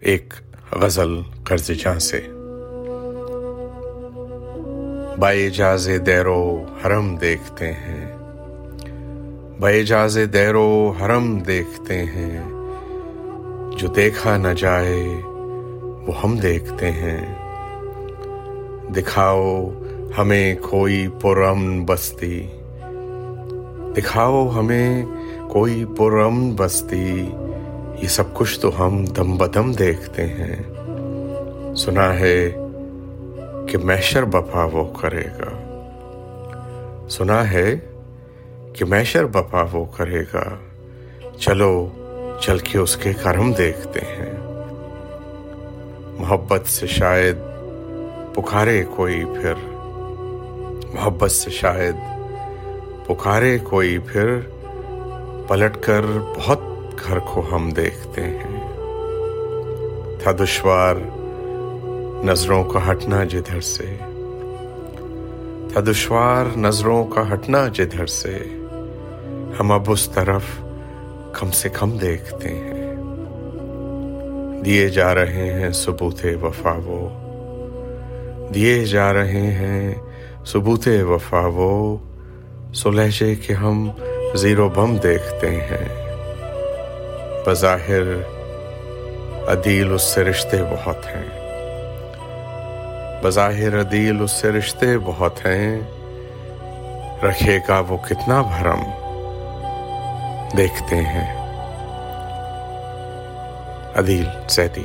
ایک غزل قرض جاں سے۔ بائے جاز دیرو حرم دیکھتے ہیں۔ بے جاز دیرو حرم دیکھتے ہیں۔ جو دیکھا نہ جائے، وہ ہم دیکھتے ہیں۔ دکھاؤ ہمیں کوئی پرامن بستی۔ دکھاؤ ہمیں کوئی پرامن بستی۔ یہ سب کچھ تو ہم دم بدم دیکھتے ہیں۔ سنا ہے کہ میشر بپا وہ کرے گا۔ سنا ہے کہ میشر بپا وہ کرے گا۔ چلو، چل کے اس کے کرم دیکھتے ہیں۔ محبت سے شاید پکارے کوئی پھر۔ محبت سے شاید پکارے کوئی پھر۔ پلٹ کر بہت گھر کو ہم دیکھتے ہیں۔ تھا دشوار، نظروں کا ہٹنا جدھر سے۔ تھا دشوار، نظروں کا ہٹنا جدھر سے۔ ہم اب اس طرف کم سے کم دیکھتے ہیں۔ دیے جا رہے ہیں ثبوت وفا وہ۔ دیے جا رہے ہیں ثبوت وفا وہ۔ سلحجے کہ ہم زیرو بم دیکھتے ہیں۔ بظاہر عدیل اس سے رشتے بہت ہیں۔ بظاہر عدیل اس سے رشتے بہت ہیں۔ رکھے گا وہ کتنا بھرم۔ دیکھتے ہیں۔ عدیل سیتی